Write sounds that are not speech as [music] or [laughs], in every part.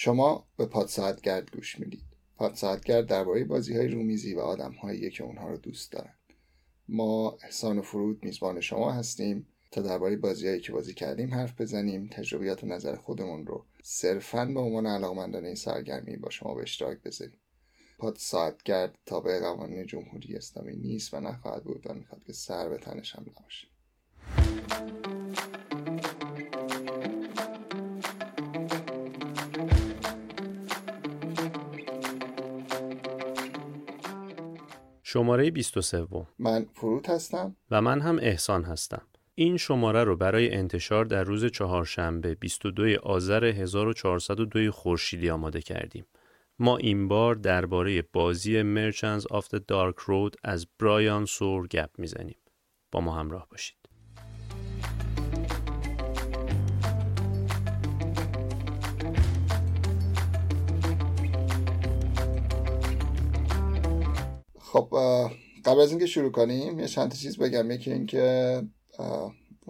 شما به پادساعتگرد گوش می‌دید. پادساعتگرد درباره بازی های رومیزی و آدم که اونها رو دوست دارن. ما احسان و فرود میزبان شما هستیم تا درباره بازیهایی که بازی کردیم حرف بزنیم. تجربیات و نظر خودمون رو صرفا به عنوان علاقمندان این سرگرمی با شما به اشتراک بذاریم. پاد ساعتگرد تابع قوانین جمهوری اسلامی نیست و نخواهد بود و می‌خواد که سر به تنش هم نباشه. شماره 23 من فرود هستم و من هم احسان هستم این شماره رو برای انتشار در روز چهارشنبه 22 آذر 1402 خورشیدی آماده کردیم. ما این بار درباره بازی Merchants of the Dark Road از برایان سور گپ می‌زنیم. با ما همراه باشید. خب قبل از اینکه شروع کنیم یه چند چیز بگم. یکی اینکه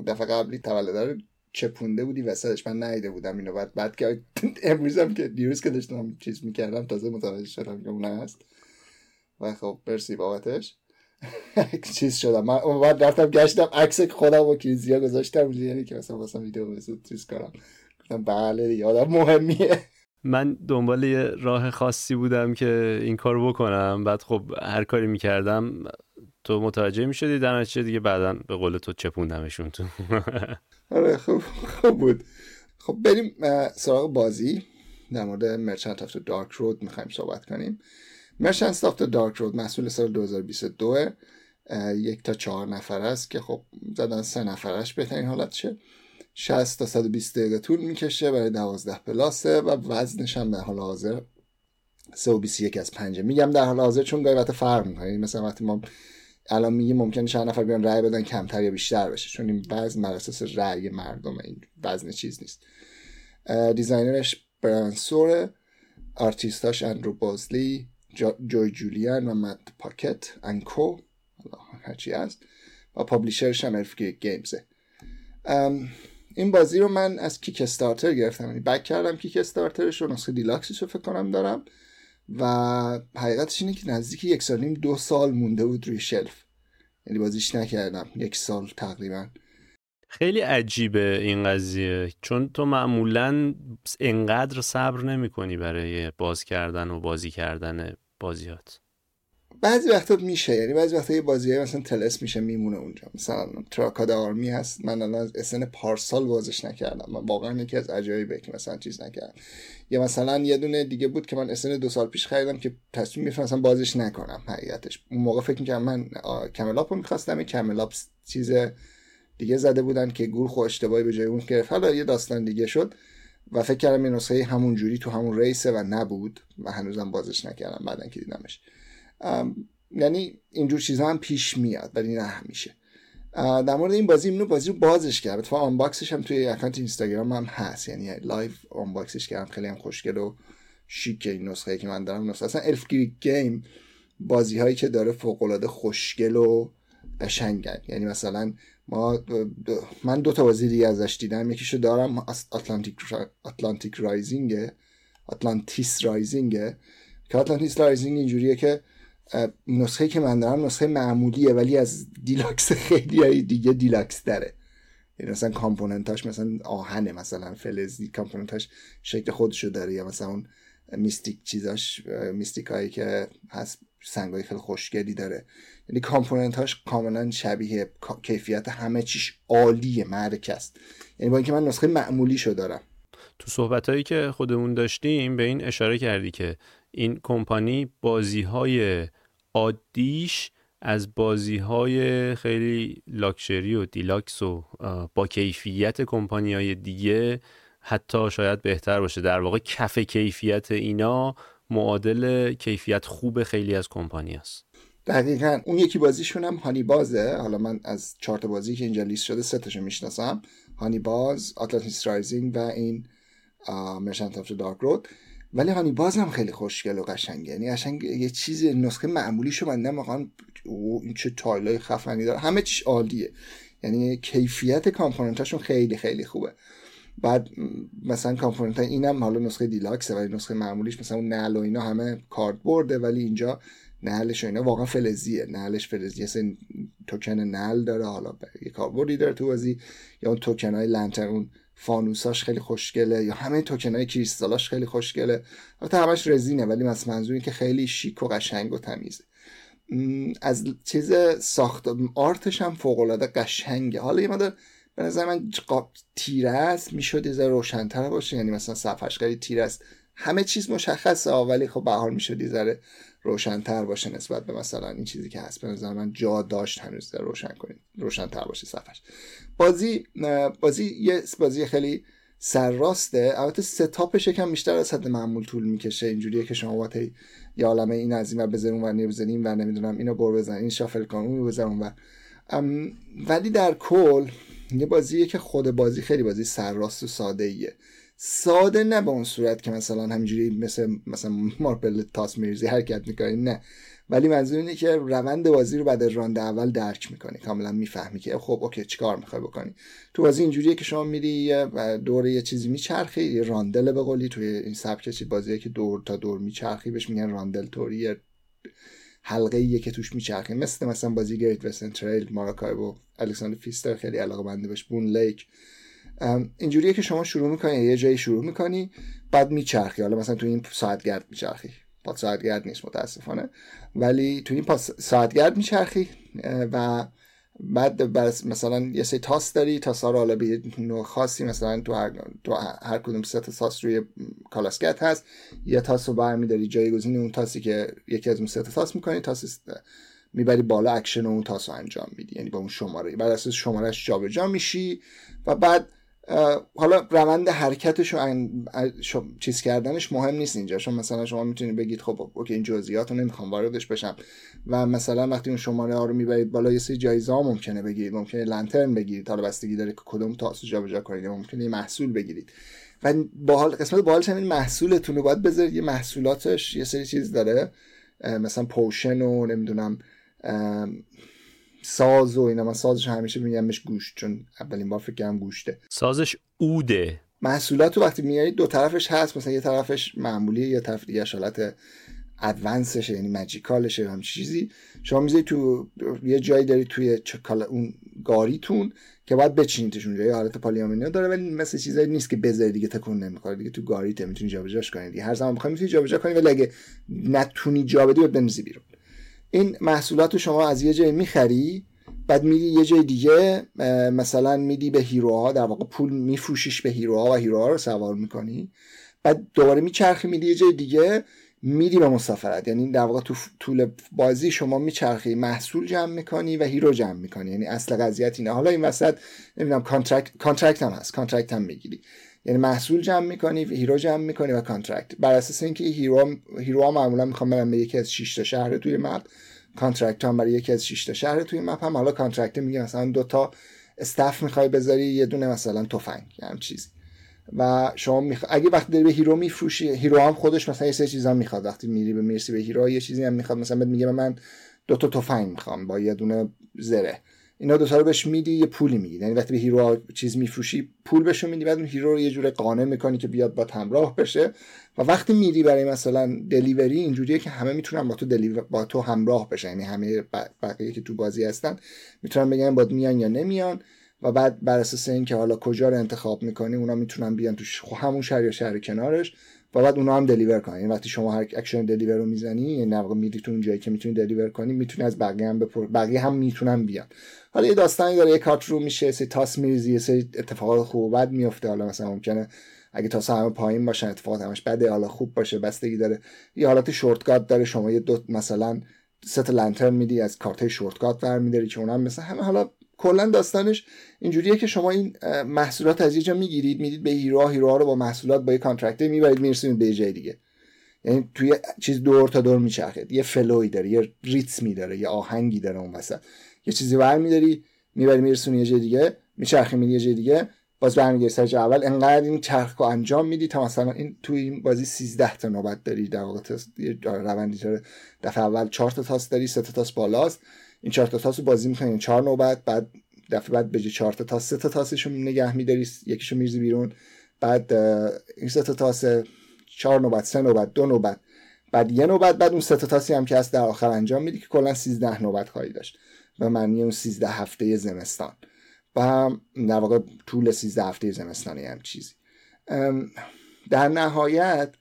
دفعه قبلی تولد رو چپونده بودی وسطش من نیده بودم. اینو بعد بعد که [laughs] امروزم که دیروز که داشتم چیز می‌کردم تازه متوجه شدم که اون هست. و خب برسی بابتش. [laughs] چیز شدم. من اون بعد رفتم گشتم عکس خودم و کیزیا گذاشتم یعنی که مثلا واسه ویدیو چیز کنم گفتم بله آدم مهمیه. من دنبال یه راه خاصی بودم که این کار بکنم. بعد خب هر کاری می‌کردم تو متوجه می‌شدی در نتیجه دیگه بعدا به قول تو چپوندمشون تو. [laughs] آره خوب خوب بود. خب بریم سراغ بازی. در مورد Merchant of Dark Road می‌خوایم صحبت کنیم. Merchant of Dark Road محصول سال 2022 یک تا چهار نفر است که خب زدن سه نفرش بهترین حالتشه. 60 تا 120 دقیقه طول می‌کشه برای 12 plus ه و وزنش هم در حال حاضر. 321 از 5 میگم در حال حاضر چون گاهی وقت فرق می‌کنه. یعنی مثلا وقتی ما الان میگه ممکنه چند نفر بیان رأی بدن کمتر یا بیشتر بشه. چون این وزن بر اساس رأی مردم این وزن چیز نیست. designer ش Brian Suhre artist اش Andrew Bosley جوی جولیان و Matt Paquette and Co هرچی هست. و پابلیشرش هم گیمزه. این بازی رو من از کیک استارتر گرفتم. یعنی بک کردم کیک استارترش رو نسخه دیلاکسش رو فکر کنم دارم. و حقیقتش اینه که نزدیک یک سال نیم دو سال مونده بود روی شلف. یعنی بازیش نکردم. یک سال تقریبا. خیلی عجیبه این قضیه. چون تو معمولا انقدر صبر نمی کنی برای باز کردن و بازی کردن بازیات. بعضی وقتا میشه یعنی بعضی وقتا یه بازی مثلا تلس میشه میمونه اونجا. مثلا تراکاد آرمی هست من الان از اسن پارسال بازش نکردم. من واقعا یکی از عجایبه که مثلا چیز نکردم. یا مثلا یه دونه دیگه بود که من اسن دو سال پیش خریدم که تصمیم میفرم مثلا بازش نکنم حقیقتش. اون موقع فکر می‌کردم من کملاپ رو می‌خواستم کملاپ چیز دیگه زده بودن که گول خو اشتباهی به جای اون گرفت. حالا یه داستان دیگه شد و فکر کردم این نسخه همون جوری تو همون ریسه و نبود و هنوزم بازش نکردم بعدن که دیدمش. یعنی اینجور چیزها هم پیش میاد ولی نه همیشه. در مورد این بازی اینو بازی رو بازش کرد اتفاقا unbox ش هم توی account اینستاگرام هم هست. یعنی live unbox ش کردم. خیلی هم خوشگل و شیک این نسخه که من دارم. نسخه اصلا Elf Game بازی هایی که داره فوق العاده خوشگل و قشنگن. یعنی مثلا ما من دو تا بازی دیگه ازش دیدم. یکیشو دارم Atlantis Atlantis Rising Atlantis Rising که Atlantis Rising اینجوریه که نسخه که من دارم نسخه معمولیه ولی از deluxe [laughs] خیلی دیگه deluxe داره یعنی مثلا component اش مثلا آهنه مثلا فلزی component اش شکل خودشو داره یا مثلا اون mystic چیزاش mystic هایی که هست سنگای خیلی خوشگلی داره. یعنی component اش کاملا شبیه کیفیت همه چیش عالیه مرک است. یعنی با اینکه من نسخه معمولی شو دارم. تو صحبت هایی که خودمون داشتیم به این اشاره کردی که این کمپانی بازی های عادیش از بازی های خیلی لاکچری و دیلاکس و با کیفیت کمپانی های دیگه حتی شاید بهتر باشه. در واقع کف کیفیت اینا معادل کیفیت خوب خیلی از کمپانی است دقیقا. اون یکی بازیشون هم هانی بازه حالا من از چارت بازی که اینجا لیست شده سه تاشو می‌شناسم. Honey Buzz Atlantis Rising و این Merchant of Dark Road ولی Honey Buzz هم خیلی خوشگل و قشنگه. یعنی قشنگ یه چیز نسخه معمولی شو من واقعا این چه tile ای خفنی داره همه چیش عالیه. یعنی کیفیت component اشون خیلی خیلی خوبه. بعد مثلا component اینم حالا نسخه deluxe ه ولی نسخه معمولیش مثلا اون نعل و اینا همه کارت برده ولی اینجا نعلش اینا واقعا فلزیه. نعلش فلزیه مثل توکن نعل داره. حالا یه کاربردی داره تو بازی. یا اون توکن های لنتر اون فانوساش خیلی خوشگله. یا همه توکن های کریستالاش خیلی خوشگله. البته همش رزینه ولی مثلا منظور که خیلی شیک و قشنگ و تمیزه. از چیز ساخت آرتش هم فوق العاده قشنگه. حالا یه مدار به نظر من تیره است می‌شد یه ذره روشنتر باشه. یعنی مثلا صفحش خیلی تیره است. همه چیز مشخصه ولی خب به حال می‌شد یه ذره روشنتر باشه نسبت به مثلا این چیزی که هست. به نظر من جا داشت هنوز روشن کنید روشنتر باشه صفحش. بازی بازی یه بازی خیلی سرراسته. البته ستاپش یکم بیشتر از حد معمول طول می‌کشه. اینجوریه که شما باید یه عالمه این از این و بزنین و بزنین و نمی‌دونم اینو بر بزن این شافل کن اون بزن و ولی در کل یه بازیه که خود بازی خیلی بازی سرراست و ساده ایه ساده نه به اون صورت که مثلا همینجوری مثل مثلا مارپله تاس میریزی حرکت می‌کنی نه. ولی منظور اینه که روند بازی رو بعد راند اول درک می‌کنی. کاملا می‌فهمی که خب okay چیکار می‌خوای بکنی. تو بازی اینجوریه که شما میری دور یه چیزی میچرخی یه rondel به قولی توی این سبک چی بازیه که دور تا دور میچرخی بهش میگن rondel توری. حلقه ایه که توش میچرخی. مثل مثلا بازی Great Western Trail Maracaibo Alexander Pfister خیلی علاقه بنده بهش Boonlake. اینجوریه که شما شروع می‌کنی یه جایی شروع می‌کنی بعد میچرخی. حالا مثلا تو این ساعتگرد میچرخی. پادساعتگرد نیست متاسفانه. ولی تو این پادساعتگرد میچرخی و بعد مثلا یه سری تاس داری. تاس ها رو حالا به نوع خاصی مثلا تو هر, تو هر کدوم سه تا تاس روی کالسکه‌ت هست. یه تاس رو برمیداری جایگزین اون تاسی که یکی از اون سه تا تاس می‌کنی. تاس می‌بری بالا اکشن و اون تاس رو انجام میدی. یعنی با اون شماره. بعد اساس شمارهش جابجا میشی و بعد حالا روند حرکتش و چیز کردنش مهم نیست اینجا چون مثلا شما می‌تونید بگید خب اوکی این جزئیات رو نمی‌خوام واردش بشم. و مثلا وقتی اون شماره ها رو می‌برید بالا یه سری جایزه ها ممکنه بگیرید ممکنه لنترن بگیرید حالا بستگی داره که کدوم تاسو جابجا کنید ممکنه یه محصول بگیرید. و باحال قسمت باحالش همین محصولتون رو باید بذارید یه محصولاتش یه سری چیز داره مثلا پوشن و نمی‌دونم ساز و اینا من سازش همیشه میگمش گوشت چون اولین بار فکر گوشته. سازش اوده. محصولات رو وقتی میارید دو طرفش هست مثلا یه طرفش معمولیه یا طرف دیگه حالت ادوانسشه یعنی ماجیکالشه هم چیزی. شما می‌ذارید تو یه جایی داری توی چکال اون گاریتون که باید بچینیدش اونجا. یه حالت پالیامینو داره ولی مثل چیزایی نیست که بذاری دیگه تکون نمی‌خوره. دیگه تو گاریت می‌تونی جابجاش کنی. دیگه هر زمان بخوای می‌تونی جابجا کنی ولی اگه نتونی جا بدی بندازی بیرون. این محصولات رو شما از یه جای می‌خری بعد میدی یه جای دیگه مثلا میدی به hero ها در واقع پول میفروشیش به hero ها و hero ها رو سوار می‌کنی. بعد دوباره میچرخی میدی یه جای دیگه میدی به مسافرت یعنی در واقع تو طول بازی شما میچرخی محصول جمع می‌کنی و hero جمع می‌کنی. یعنی اصل قضیه اینه. حالا این وسط نمی‌دونم contract contract هم هست contract هم می‌گیری. یعنی محصول جمع می‌کنی hero جمع می‌کنی و contract بر اساس اینکه hero hero معمولا می‌خوام برم به یکی از 6 تا شهر توی map. contract هم برای یکی از 6 تا شهر توی map هم. حالا contract میگه مثلا دو تا stuff می‌خوای بذاری یه دونه مثلا تفنگ هم چیزی. و شما میخ... اگه وقتی داری به hero میفروشی hero هم خودش مثلا یه سری چیزا می‌خواد. وقتی میری به می‌رسی به hero یه چیزی هم می‌خواد. مثلا میگه من دو تا تفنگ می‌خوام با یه دونه زره. اینا دو رو بهش میدی یه پولی میدی یعنی وقتی به hero چیز میفروشی پول بهش میدی بعد اون hero رو یه جوره قانع می‌کنی که بیاد با همراه بشه. و وقتی میری برای مثلا delivery اینجوریه که همه می‌تونن با تو deliver با تو همراه بشن. یعنی همه بقیه که تو بازی هستن می‌تونن بگن باید میان یا نمیان. و بعد بر اساس اینکه حالا کجا رو انتخاب می‌کنی اونا می‌تونن بیان تو همون شهر یا شهر کنارش. و بعد اونا هم deliver کنن. یعنی وقتی شما هر action deliver رو می‌زنی یعنی واقع میری تو اون جایی که می‌تونی deliver کنی می‌تونی از بقیه هم بپر... بقیه هم می‌تونن بیان. حالا یه داستانی داره یه کارت رو میشه سری تاس میریزی یه سری اتفاقات خوب بد میفته حالا مثلا ممکنه اگه تاس همه پایین باشن اتفاقات همش بده حالا خوب باشه بستگی داره. یه حالت shortcut داره شما یه دو مثلا سه تا lantern میدی از کارت shortcut برمیداری که اونم مثلا همه حالا کلا داستانش اینجوریه که شما این محصولات از یه جا می‌گیرید می‌دید به hero hero ها رو با محصولات با یه contract می‌برید میرسونید به جای دیگه. یعنی توی چیز دور تا دور میچرخه یه flow ی داره یه ریتمی داره یه آهنگی داره اون وسط. یه چیزی برمیداری می‌بری میرسونی یه جای دیگه میچرخی میدی یه جای دیگه باز برمیگردی سر اول. انقدر این چرخ رو انجام میدی تا مثلا این توی این بازی 13 تا نوبت داری در واقع روندی داره. دفعه اول 4 تا تاس داری 3 تا تاس بالاست. این 4 تا تاس رو بازی می‌کنی. چهار نوبت بعد دفعه بعد به چهار تا تاس. سه تا تاسشو نگه میداری یکیشو میرزی بیرون. بعد این سه تا تاس چهار نوبت سه نوبت دو نوبت. بعد یه نوبت بعد اون سه تا تاسی هم که هست در آخر انجام میدی که کلا 13 نوبت خواهی داشت. و معنی اون 13 هفته زمستان. و در واقع طول 13 هفته زمستانی هم چیزی. در نهایت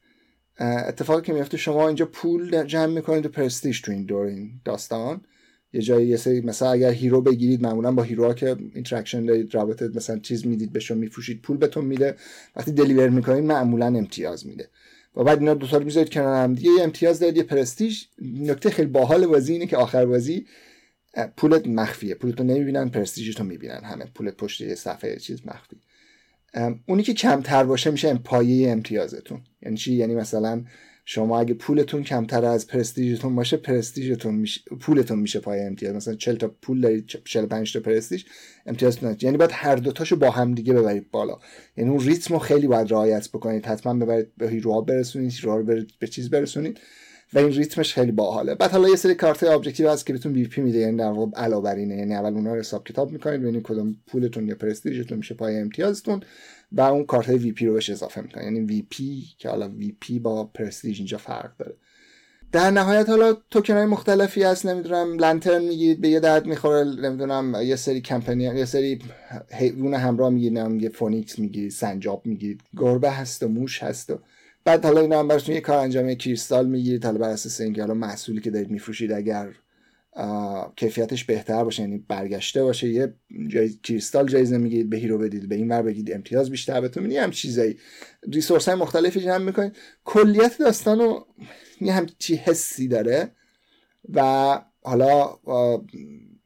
اتفاقی که میفته شما اینجا پول جمع می‌کنید و prestige تو این دور این داستان. یه جایی یه سری مثلا اگر hero بگیرید معمولا با hero ها که interaction دارید رابطه مثلا چیز می‌دید بهشون میفروشید پول بهتون میده. وقتی دلیور می‌کنید معمولا امتیاز میده. و بعد اینا دو تا می‌ذارید کنار هم دیگه امتیاز دارید یه پرستیژ نکته خیلی باحال بازی اینه که آخر بازی پولت مخفیه. پولتو نمی‌بینن پرستیژتو می‌بینن. همه پولت پشت یه صفحه چیز مخفی. اونی که کمتر باشه میشه پایه امتیازتون. یعنی چی؟ یعنی مثلا شما اگه پولتون کمتر از پرستیژتون باشه پرستیژتون میشه پولتون میشه پای امتیاز. مثلا 40 تا پول دارید 45 تا پرستیژ امتیازتون یعنی باید هر دو تاشو با هم دیگه ببرید بالا. یعنی اون ریتم خیلی باید رعایت بکنید. حتما ببرید به hero ها برسونید hero ها رو به چیز برسونید. و این ریتمش خیلی باحاله. بعد حالا یه سری کارت objective هست که بهتون VP میده یعنی در واقع علاوه یعنی اول اونها رو حساب کتاب می‌کنید ببینید کدوم پولتون یا پرستیژتون میشه پای امتیازتون و اون کارت VP رو بهش اضافه می‌کنه یعنی VP که حالا وی پی با پرستیژ اینجا فرق داره. در نهایت حالا توکن های مختلفی هست نمی‌دونم lantern میگید به یه درد می‌خوره نمی‌دونم یه سری companion یه سری حیوان همراه میگید یه phoenix میگید سنجاب میگید گربه هست و موش هست و بعد حالا اینا هم براتون یه کار انجام کریستال می‌گیرید. حالا بر اساس اینکه حالا محصولی که دارید میفروشید اگر کیفیتش بهتر باشه یعنی برگشته باشه یه جای کریستال جایزه می‌گیرید به hero بدید به این ور بگید امتیاز بیشتر بهتون میدی هم چیزایی. resource های مختلفی جمع می‌کنید. کلیت داستانو یه همچی حسی داره و حالا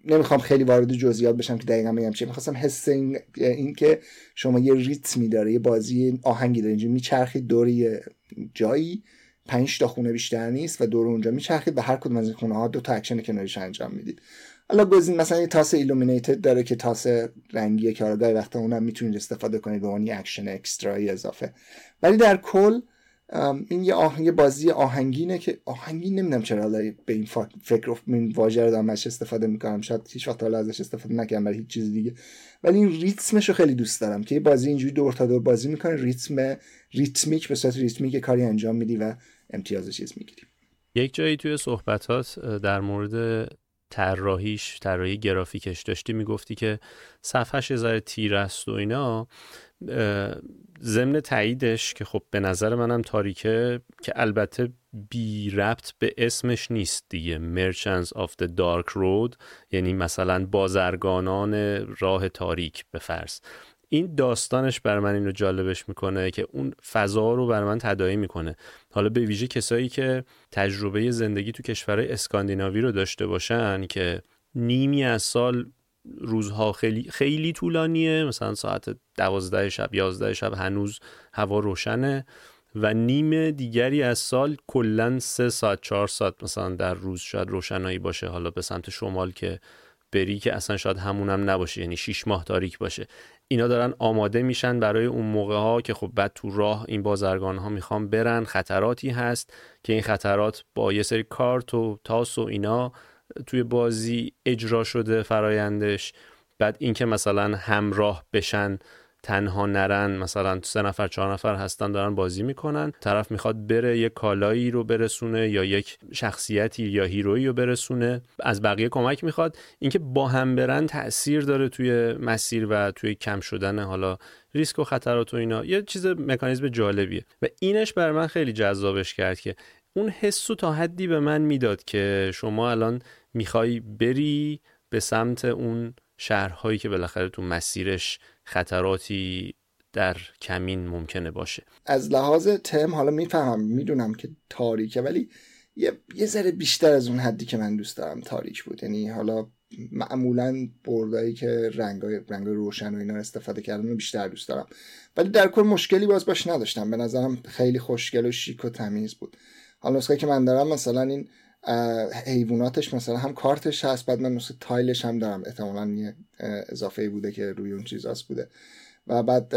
نمی‌خوام خیلی وارد جزئیات بشم که دقیقا بگم چیه. می‌خواستم حس این, این که شما یه ریتمی داره یه بازی آهنگی داره اینجا میچرخید دور یه جایی پنج تا خونه بیشتر نیست و دور اونجا میچرخید به هر کدوم از این خونه ها دو تا اکشن کنارش انجام می‌دید. حالا گزین مثلا یه تاس illuminated داره که تاس رنگیه که حالا وقتا اونم می‌تونید استفاده کنید به عنوان action extra یی اضافه. ولی در کل این یه آهنگ بازی آهنگینه که آهنگین نمی‌دونم چرا به این فکر این واژه رو دارم استفاده می‌کنم. شاید هیچ وقت حالا ازش استفاده نکردم برای هیچ چیز دیگه. ولی این ریتمش رو خیلی دوست دارم که بازی اینجوری دور تا دور بازی می‌کنه ریتم ریتمیک به صورت ریتمیک کاری انجام میدی و امتیاز چیز می‌گیری. یک جایی توی صحبتات در مورد طراحیش طراحی گرافیکش داشتی می‌گفتی که صفحش ذره تیر است و اینا. ضمن تاییدش که خب به نظر منم تاریکه که البته بی ربط به اسمش نیست دیگه. Merchants of the Dark Road یعنی مثلا بازرگانان راه تاریک به فرض. این داستانش بر من اینو جالبش می‌کنه که اون فضا رو بر من تداعی می‌کنه. حالا به ویژه کسایی که تجربه زندگی تو کشورهای اسکاندیناوی رو داشته باشن که نیمی از سال روزها خیلی خیلی طولانیه. مثلا ساعت دوازده شب یازده شب هنوز هوا روشنه. و نیم دیگری از سال کلا سه ساعت چهار ساعت مثلا در روز شاید روشنایی باشه. حالا به سمت شمال که بری که اصلا شاید همونم نباشه. یعنی شیش ماه تاریک باشه. اینا دارن آماده میشن برای اون موقع ها که خب بعد تو راه این بازرگان ها می‌خوان برن. خطراتی هست که این خطرات با یه سری کارت و تاس و اینا توی بازی اجرا شده فرایندش. بعد اینکه مثلا همراه بشن تنها نرن مثلا سه نفر چهار نفر هستن دارن بازی می‌کنن. طرف می‌خواد بره یک کالایی رو برسونه یا یک شخصیتی یا هیرویی رو برسونه. از بقیه کمک می‌خواد. اینکه با هم برن تاثیر داره توی مسیر و توی کم شدن حالا ریسک و خطرات و اینا. یه چیز مکانیزم جالبیه. و اینش بر من خیلی جذابش کرد که اون حسو تا حدی به من می‌داد که شما الان می‌خوای بری به سمت اون شهرهایی که بالاخره تو مسیرش خطراتی در کمین ممکنه باشه. از لحاظ تم حالا می‌فهمم می‌دونم که تاریکه ولی یه, یه ذره بیشتر از اون حدی که من دوست دارم تاریک بود. یعنی حالا معمولا بردایی که رنگ رنگ روشن و اینا استفاده کردن رو بیشتر دوست دارم. ولی در کل مشکلی باز باش نداشتم. به نظرم خیلی خوشگل و شیک و تمیز بود. حالا نسخه که من دارم مثلا این حیواناتش مثلا هم کارتش هست بعد من مثل تایلش هم دارم. احتمالا یه اضافه بوده که روی اون چیزاست بوده. و بعد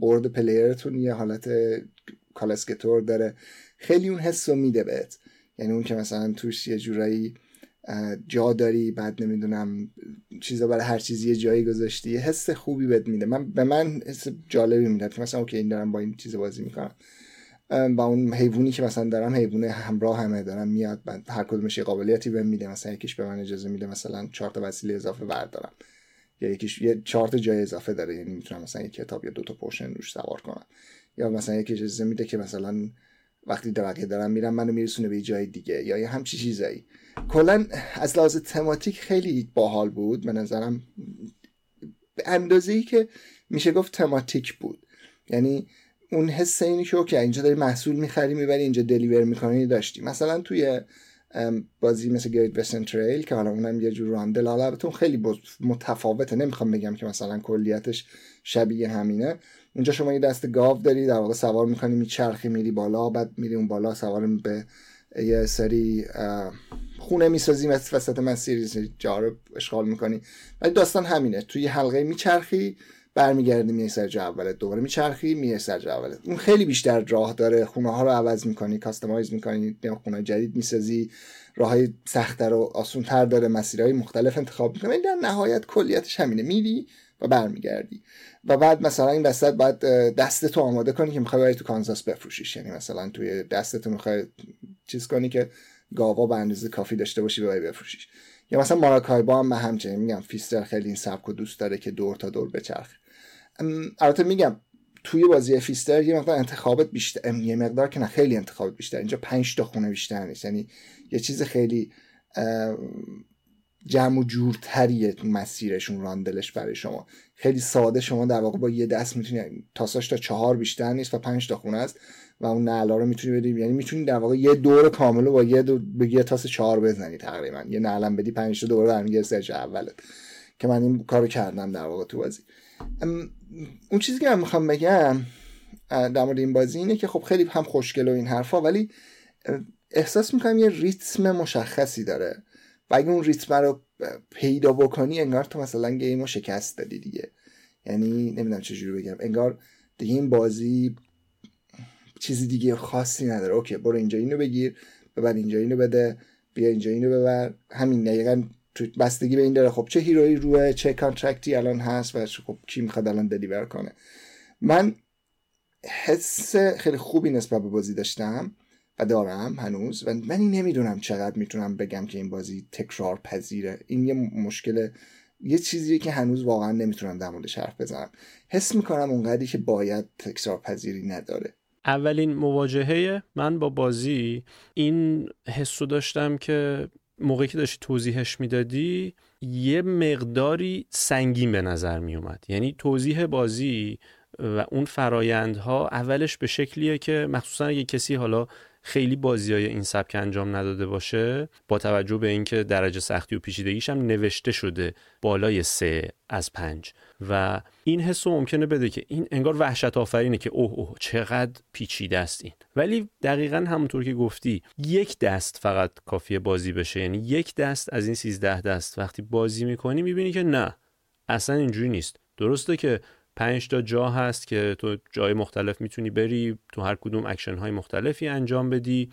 برد پلیرتون یه حالت کالسکتور داره. خیلی اون حس رو میده بهت. یعنی اون که مثلا توش یه جورایی جا داری بعد نمی‌دونم چیزا برای هر چیزی یه جایی گذاشتی حس خوبی بهت میده. من به من حس جالبی میده. که مثلا اوکی این دارم با این چیز بازی می‌کنم. و اون حیوانی که مثلا دارم حیوان همراه همه دارم میاد بعد هر کدومش یه قابلیتی بهم میده. مثلا یکیش به من اجازه میده مثلا چهار تا وسیله اضافه بردارم. یا یکیش یه چهار تا جای اضافه داره یعنی می‌تونم مثلا یک کتاب یا دو تا پورشن روش سوار کنم. یا مثلا یکیش اجازه میده که مثلا وقتی دوقیه دارم میرم منو میرسونه به جای دیگه یا یه همچی چیزایی. کلا از لحاظ thematic خیلی باحال بود. به نظرم به اندازه ای که میشه گفت thematic بود. یعنی اون حس اینی که okay اینجا داری محصول می‌خری می‌بری اینجا deliver می‌کنی داشتی. مثلا توی بازی مثل Great Western Trail که حالا اونم یه جور rondel حالا البته خیلی متفاوته. نمی‌خوام بگم که مثلا کلیتش شبیه همینه. اونجا شما یه دسته گاو داری در واقع سوار می‌کنی میچرخی میری بالا بعد میری اون بالا سوار به یه سری خونه می‌سازی وسط مسیر جا رو اشغال می‌کنی. ولی داستان همینه. توی حلقه میچرخی برمیگردی میای سر جا اولت دوباره میچرخی میای سر جا اولت. اون خیلی بیشتر راه داره. خونه ها رو عوض می‌کنی کاستماایز می‌کنی خونه جدید می‌سازی. راه های سختتر و آسونتر داره مسیرهای مختلف انتخاب می‌کنی. در نهایت کلیتش همینه. میری و برمیگردی. و بعد مثلا این وسط بعد دستتو آماده کنی که می‌خوای تو کانزاس بفروشیش. یعنی مثلا توی دستتو می‌خوای چیز کنی که گاوا به اندازه کافی داشته باشی ببری بفروشیش. یا مثلا Maracaibo هم همچنین. میگم Pfister خیلی این سبک و دوست داره که دور تا دور بچرخه. البته میگم توی بازی Pfister یه مقدار انتخابت بیشتر یه مقدار که نه خیلی انتخابت بیشتر. اینجا پنج تا خونه بیشتر نیست. یعنی یه چیز خیلی جمع و جورتریه مسیرشون rondel ش برای شما. خیلی ساده شما در واقع با یه دست می‌تونی تاساش تا چهار بیشتر نیست و پنج تا خونه است و اون نعلا رو می‌تونی بدی. یعنی می‌تونی در واقع یه دور کامل با یه دو به یه تاس چهار بزنی تقریبا. یه نعلم بدی پنج تا دوباره برمیگرد سرج اولت. که من این کارو کردم در واقع تو بازی. اون چیزی که من می‌خوام بگم در مورد این بازی اینه که خب خیلی هم خوشگل و این حرفا ولی احساس می‌کنم یه ریتم مشخصی داره. و اگه اون ریتم رو پیدا بکنی انگار تو مثلا گیم رو شکست دادی دیگه. یعنی نمی‌دونم چجوری بگم. انگار دیگه این بازی چیزی دیگه خاصی نداره. okay برو اینجا اینو بگیر ببر اینجا اینو بده بیا اینجا اینو ببر. همین دقیقا بستگی به این داره. خب چه hero یی روئه چه contract ی الان هست و خب کی می‌خواد الان deliver کنه. من حس خیلی خوبی نسبت به بازی داشتم و دارم هنوز و من نمی‌دونم چقدر می‌تونم بگم که این بازی تکرار پذیره. این یه مشکل یه چیزیه که هنوز واقعا نمی‌تونم در موردش حرف بزنم. حس می‌کنم اونقدری که باید تکرار پذیری نداره. اولین مواجهه من با بازی این حس داشتم که موقعی که داشتی توضیحش می‌دادی یه مقداری سنگین به نظر می اومد یعنی توضیح بازی و اون فرایندها اولش به شکلیه که مخصوصا اگه کسی حالا خیلی بازی های این سبک انجام نداده باشه با توجه به اینکه درجه سختی و پیچیدگیش هم نوشته شده بالای سه از پنج. و این حس ممکنه بده که این انگار وحشت آفرینه که اوه اوه چقدر پیچیده است این. ولی دقیقا همونطور که گفتی یک دست فقط کافیه بازی بشه. یعنی یک دست از این سیزده دست. وقتی بازی می‌کنی می‌بینی که نه اصلا اینجوری نیست. درسته که پنج تا جا هست که تو جای مختلف می‌تونی بری تو هر کدوم اکشن های مختلفی انجام بدی.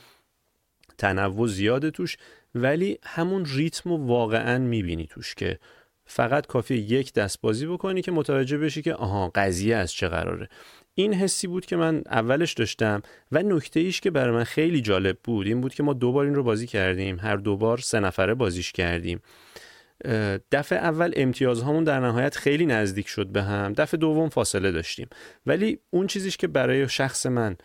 تنوع زیاده توش ولی همون ریتم رو واقعا می‌بینی توش که فقط کافی یک دست بازی بکنی که متوجه بشی که آها قضیه از چه قراره. این حسی بود که من اولش داشتم و نکته ایش که برای من خیلی جالب بود این بود که ما دوبار این رو بازی کردیم. هر دوبار سه نفره بازیش کردیم. دفعه اول امتیازهامون در نهایت خیلی نزدیک شد به هم. دفعه دوم فاصله داشتیم. ولی اون چیزیش که برای شخص من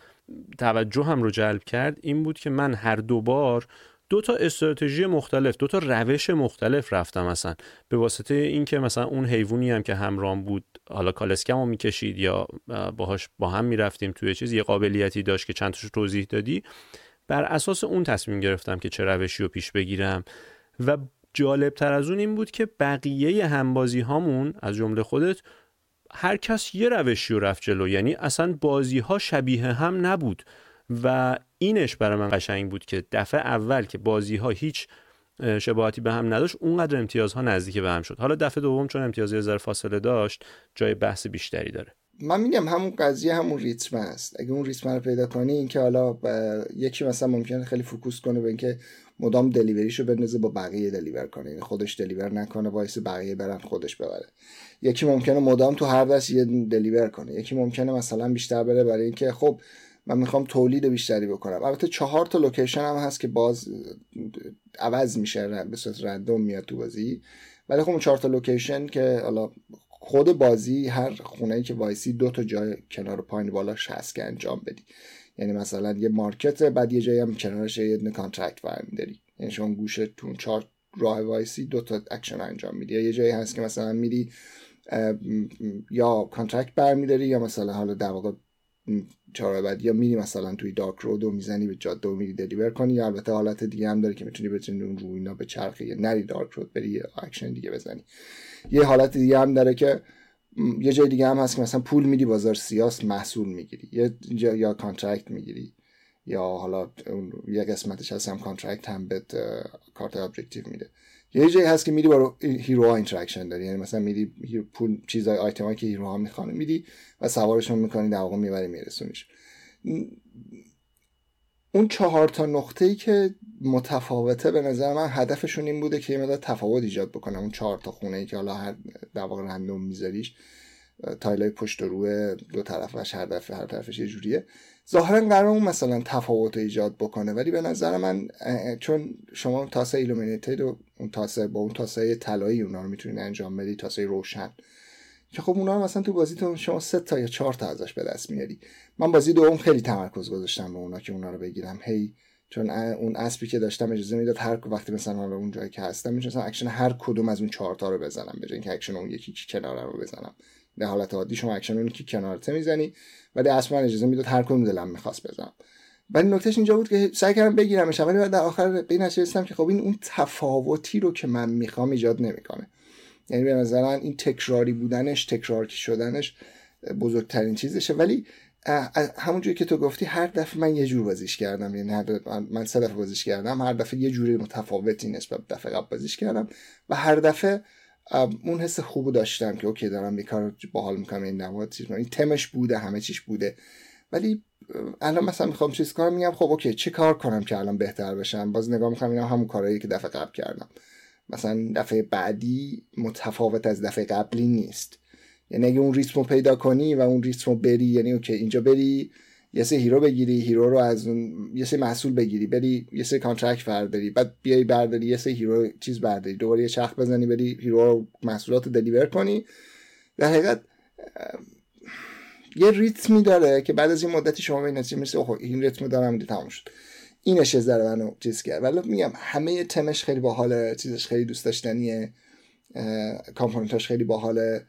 توجه هم رو جلب کرد این بود که من هر دوبار دو تا استراتژی مختلف دو تا روش مختلف رفتم مثلا به واسطه اینکه مثلا اون حیوانی هم که همرام بود حالا کالسکم رو می‌کشید یا باهاش با هم می‌رفتیم توی چیز یه قابلیتی داشت که چند تاشو توضیح دادی. بر اساس اون تصمیم گرفتم که چه روشی رو پیش بگیرم و جالب تر از اون این بود که بقیه همبازی هامون از جمله خودت هر کس یه روشی رو رفت جلو. یعنی اصلا بازی ها شبیه هم نبود. و اینش برای من قشنگ بود که دفعه اول که بازی ها هیچ شباهتی به هم نداشت اونقدر امتیازها نزدیک به هم شد. حالا دفعه دوم چون امتیازی ذره فاصله داشت جای بحث بیشتری داره. من میگم همون قضیه همون ریتم است. اگه اون ریتم رو پیدا کنی اینکه حالا یکی مثلا ممکنه خیلی focus کنه به اینکه مدام delivery شو بندازه با بقیه deliver کنه. یعنی خودش deliver نکنه وایس بقیه برن خودش ببره. یکی ممکنه مدام تو هر دست یه deliver کنه. یکی ممکنه مثلا بیشتر بره برای اینکه خب من می‌خوام تولید بیشتری بکنم. البته چهار تا location هم هست که باز عوض میشه به صورت random میاد تو بازی. ولی خب چهار تا location که حالا خود بازی هر خونه ای که وایسی دو تا جای کنار پایین بالاش هست که انجام بدی. یعنی مثلا یه market بعد یه جایی هم کنارش یه دونه contract داری یعنی شما گوشه تو چهار راه وایسی دو تا اکشن انجام میدی. یا یه جایی هست که مثلا میری یا contract برمیداری یا مثلا حالا در واقع چهار بعد یا میری مثلا توی Dark Road و می‌زنی به جاده و میری deliver کنی. یا البته حالت دیگه هم داره که می‌تونی بتونی اون روی اینا به چرخی یا نری Dark Road بری یه اکشن دیگه بزنی. یه حالت دیگه هم داره که یه جای دیگه هم هست که مثلا پول میدی بازار سیاهه محصول می‌گیری. یا یا contract می‌گیری. یا حالا یه قسمتش هست هم contract هم به کارت objective میده. یه جایی هست که میری با hero interaction داری. یعنی مثلا میری پول چیزای آیتمایی که hero ها می‌خوانه میدی و سوارشون می‌کنی در واقع می‌بری میرسونیش. اون چهار تا نقطه ای که متفاوته به نظر من هدفشون این بوده که یه مقدار تفاوت ایجاد بکنم اون چهار تا خونه ای که حالا هر در واقع random میذاریش tile ای پشت و روی دو طرفش هر دفعه هر طرفش یه جوریه. ظاهرا قرار اون مثلا تفاوت ایجاد بکنه ولی به نظر من چون شما تاسه illuminated و اون تاسه با اون تاسه طلایی اونا رو می‌تونید انجام بدی تاسه روشن. که خب اونا رو مثلا تو بازیتون شما سه تا یا چهار تا ازش به دست میاری. من بازی دوم خیلی تمرکز گذاشتم به اونا که اونا رو بگیرم. هی چون اون اسبی که داشتم اجازه می‌داد هر وقتی مثلا حالا اون جایی که هستم می‌تونستم اکشن هر کدوم از اون چهار تا رو بزنم به اینکه اکشن اون یکی کنار رو بزنم. به حالت عادی شما اکشن اون که کنارته می‌زنی ولی اصلا اجازه می‌داد هر کدوم دلم می‌خواست بزنم. ولی نکتهش اینجا بود که سعی کردم بگیرمش ولی بعد در آخر به این که خب این اون تفاوتی رو که من می‌خوام ایجاد نمی‌کنه. یعنی به نظر من این تکراری بودنش تکرار شدنش بزرگترین چیزشه. ولی همونجوری که تو گفتی هر دفعه من یه جور بازیش کردم. یعنی هر من سه دفعه بازیش کردم هر دفعه یه جوری متفاوتی نسبت به دفعه قبل بازیش کردم و هر دفعه اون حس خوب داشتم که okay دارم یه کار باحال می‌کنم این نواد چیز این تمش بوده همه چیش بوده. ولی الان مثلا می‌خوام چیز کنم میگم خب okay چه کار کنم که الان بهتر بشم؟ باز نگاه می‌کنم اینا همون کارهایی که دفعه قبل کردم. مثلا دفعه بعدی متفاوت از دفعه قبلی نیست. یعنی اگه اون ریتم رو پیدا کنی و اون ریتم رو بری یعنی okay اینجا بری یه سه hero بگیری hero رو از اون یه سه محصول بگیری بری یه سه contract برداری بعد بیای برداری یه سه hero چیز برداری دوباره یه چرخ بزنی بری hero رو محصولات رو deliver کنی. در حقیقت یه ریتمی داره که بعد از این مدتی شما به نتیجه می‌رسی اوه این ریتم دارم دیگه تموم شد. اینش یه ذره منو چیز کرد. ولی میگم همه تمش خیلی باحاله چیزش خیلی دوست داشتنیه. کامپوننتاش خیلی باحاله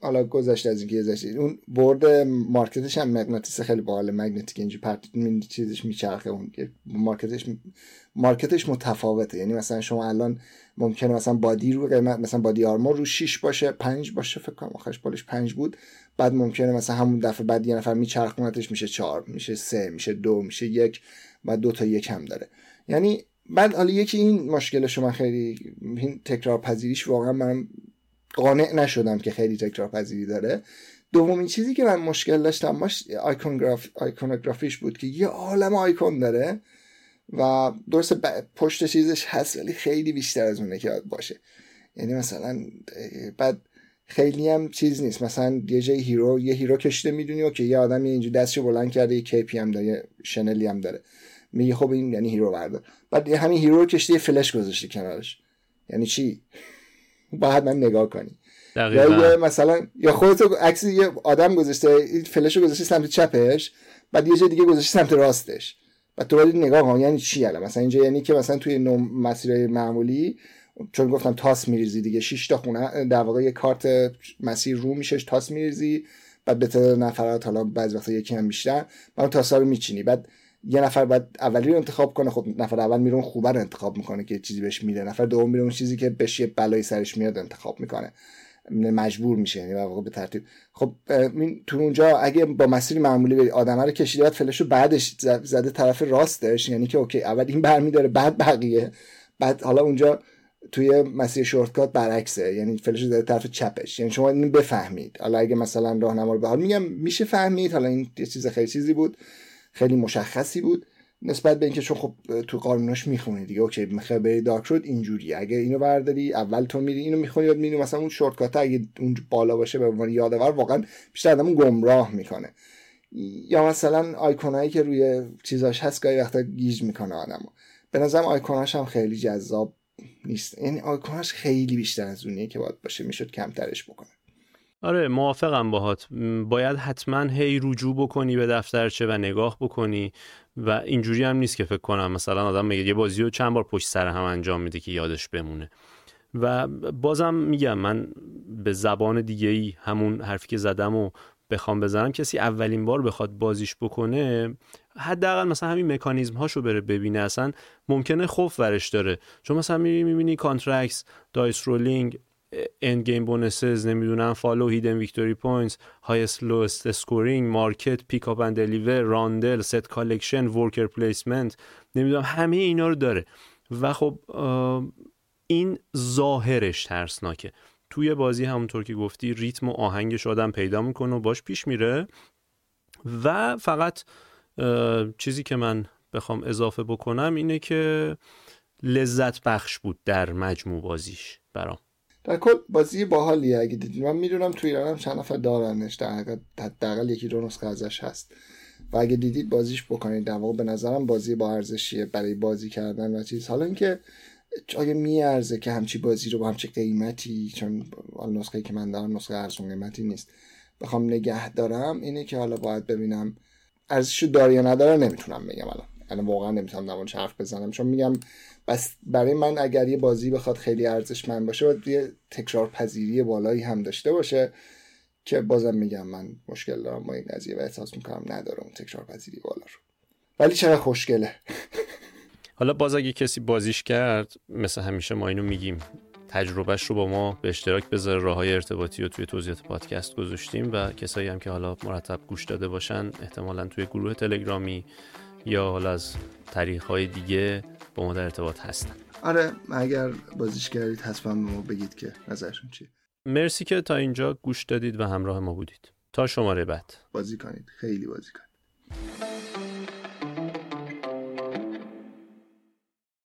حالا گذشته از اینکه گذشته اون برد مارکتش هم مغناطیس خیلی باحال مگنتیک اینجوری پرت چیزش میچرخه اون مارکتش مارکتش متفاوته. یعنی مثلا شما الان ممکنه مثلا بادی رو قیمت مثلا بادی آرمور رو 6 باشه 5 باشه فکر کنم آخرش بالش 5 بود. بعد ممکنه مثلا همون دفعه بعد یه نفر میچرخونتش میشه 4 میشه 3 میشه 2 میشه 1 و دو تا یک هم داره. یعنی بعد حالا یکی این مشکل شما خیلی این تکرار پذیریش واقعا من قانع نشدم که خیلی تکرار پذیری داره. دومین چیزی که من مشکل داشتم باش آیکونگراف آیکونوگرافیش بود که یه عالم آیکون داره و درست پشت چیزش هست ولی خیلی بیشتر از اونه که باشه. یعنی مثلا بعد خیلی هم چیز نیست. مثلا یه جای hero یه hero کشیده می‌دونی که یه آدم اینجا دستشو بلند کرده یه cape ی هم داره شنلی هم داره. میگه خب این یعنی hero بردار. بعد همین hero رو کشیده یه فلش گذاشته کنارش. یعنی چی؟ باید من نگاه کنی. یا مثلا یا خودت عکس یه آدم گذاشته فلش رو گذاشته سمت چپش بعد یه جای دیگه گذاشته سمت راستش. و تو باید نگاه کن یعنی چی الان؟ مثلا اینجا یعنی که مثلا توی مسیر معمولی چون گفتم تاس میریزی دیگه 6 تا خونه در واقع یه کارت مسیر رو میشه تاس میریزی بعد به تعداد نفرات حالا بعضی وقتا یکی هم بیشتر بعد تاسا رو میچینی. بعد یه نفر بعد اولی رو انتخاب کنه خب نفر اول میره اون خوبه رو انتخاب می‌کنه که چیزی بهش میده. نفر دوم میره اون چیزی که بهش یه بلایی سرش میاد انتخاب می‌کنه. مجبور میشه یعنی واقع به ترتیب. خب تو اونجا اگه با مسیر معمولی بری آدمه رو کشیده بعد فلش رو بعدش زده طرف راستش یعنی که okay اول این برمیداره بعد بقیه. بعد حالا اونجا توی مسیر shortcut برعکسه یعنی فلش در طرف چپش. یعنی شما اینو بفهمید. حالا اگه مثلا راهنما رو به حال میگم میشه فهمید. حالا این یه چیز خیلی چیزی بود. خیلی مشخصی بود نسبت به اینکه چون خب تو قانوناش می‌خونی دیگه okay می‌خوای بری dark road اینجوری اگه اینو برداری اول تو میری اینو می‌خونی بعد میری مثلا اون shortcut اگه اون بالا باشه به عنوان یادآور واقعا بیشتر آدمو گمراه می‌کنه. یا مثلا آیکونایی که روی چیزاش هست گاهی وقتا گیج می‌کنه آدمو. به نظرم آیکوناش هم خیلی جذاب نیست. یعنی آیکوناش خیلی بیشتر از اونیه که باید باشه می‌شد کمترش بکنه. آره موافقم باهات. باید حتما هی رجوع بکنی به دفترچه و نگاه بکنی و اینجوری هم نیست که فکر کنم مثلا آدم میگه یه بازی رو چند بار پشت سر هم انجام میده که یادش بمونه. و بازم میگم من به زبان دیگه ای همون حرفی که زدم و بخوام بزنم کسی اولین بار بخواد بازیش بکنه حداقل مثلا همین مکانیزم هاشو بره ببینه اصلا ممکنه خوف ورش داره. چون مثلا می‌بینی می‌بینی contracts dice rolling end game bonuses نمی‌دونم follow hidden victory points highest lowest scoring market pick up and deliver rondel set collection worker placement نمی‌دونم همه اینا رو داره. و خب این ظاهرش ترسناکه. توی بازی همونطور که گفتی ریتم و آهنگش آدم پیدا می‌کنه و باش پیش میره. و فقط چیزی که من بخوام اضافه بکنم اینه که لذت بخش بود در مجموع بازیش برام. در کل بازی باحالیه. اگه دیدید من می‌دونم توی ایران هم چند نفر دارنش. در حداقل یکی دو نسخه ازش هست. و اگه دیدید بازیش بکنید. در واقع به نظرم بازی با ارزشیه برای بازی کردن و چیز. حالا اینکه آیا میارزه که همچی بازی رو با همچی قیمتی چون نسخه که من دارم نسخه ارزون قیمتی نیست. بخوام نگه دارم اینه که حالا باید ببینم ارزش داره یا نداره نمی‌تونم بگم الان. الان واقعا نمی‌تونم در حرف بزنم. چون میگم بس برای من اگر یه بازی بخواد خیلی ارزشمند باشه باید یه تکرار پذیری بالایی هم داشته باشه که بازم میگم من مشکل دارم با این قضیه و احساس می‌کنم نداره اون تکرار پذیری بالا رو. ولی چقدر خوشگله؟ حالا باز اگه کسی بازیش کرد مثل همیشه ما اینو میگیم تجربهش رو با ما به اشتراک بذاره. راه های ارتباطی رو توی توضیحات پادکست گذاشتیم و کسایی هم که حالا مرتب گوش داده باشن احتمالا توی گروه تلگرامی یا حالا از طریق های دیگه با ما در ارتباط هستن. آره اگر بازیش کردید حتما به ما بگید که نظرشون چیه. مرسی که تا اینجا گوش دادید و همراه ما بودید. تا شماره بعد. بازی کنید. خیلی بازی کنید.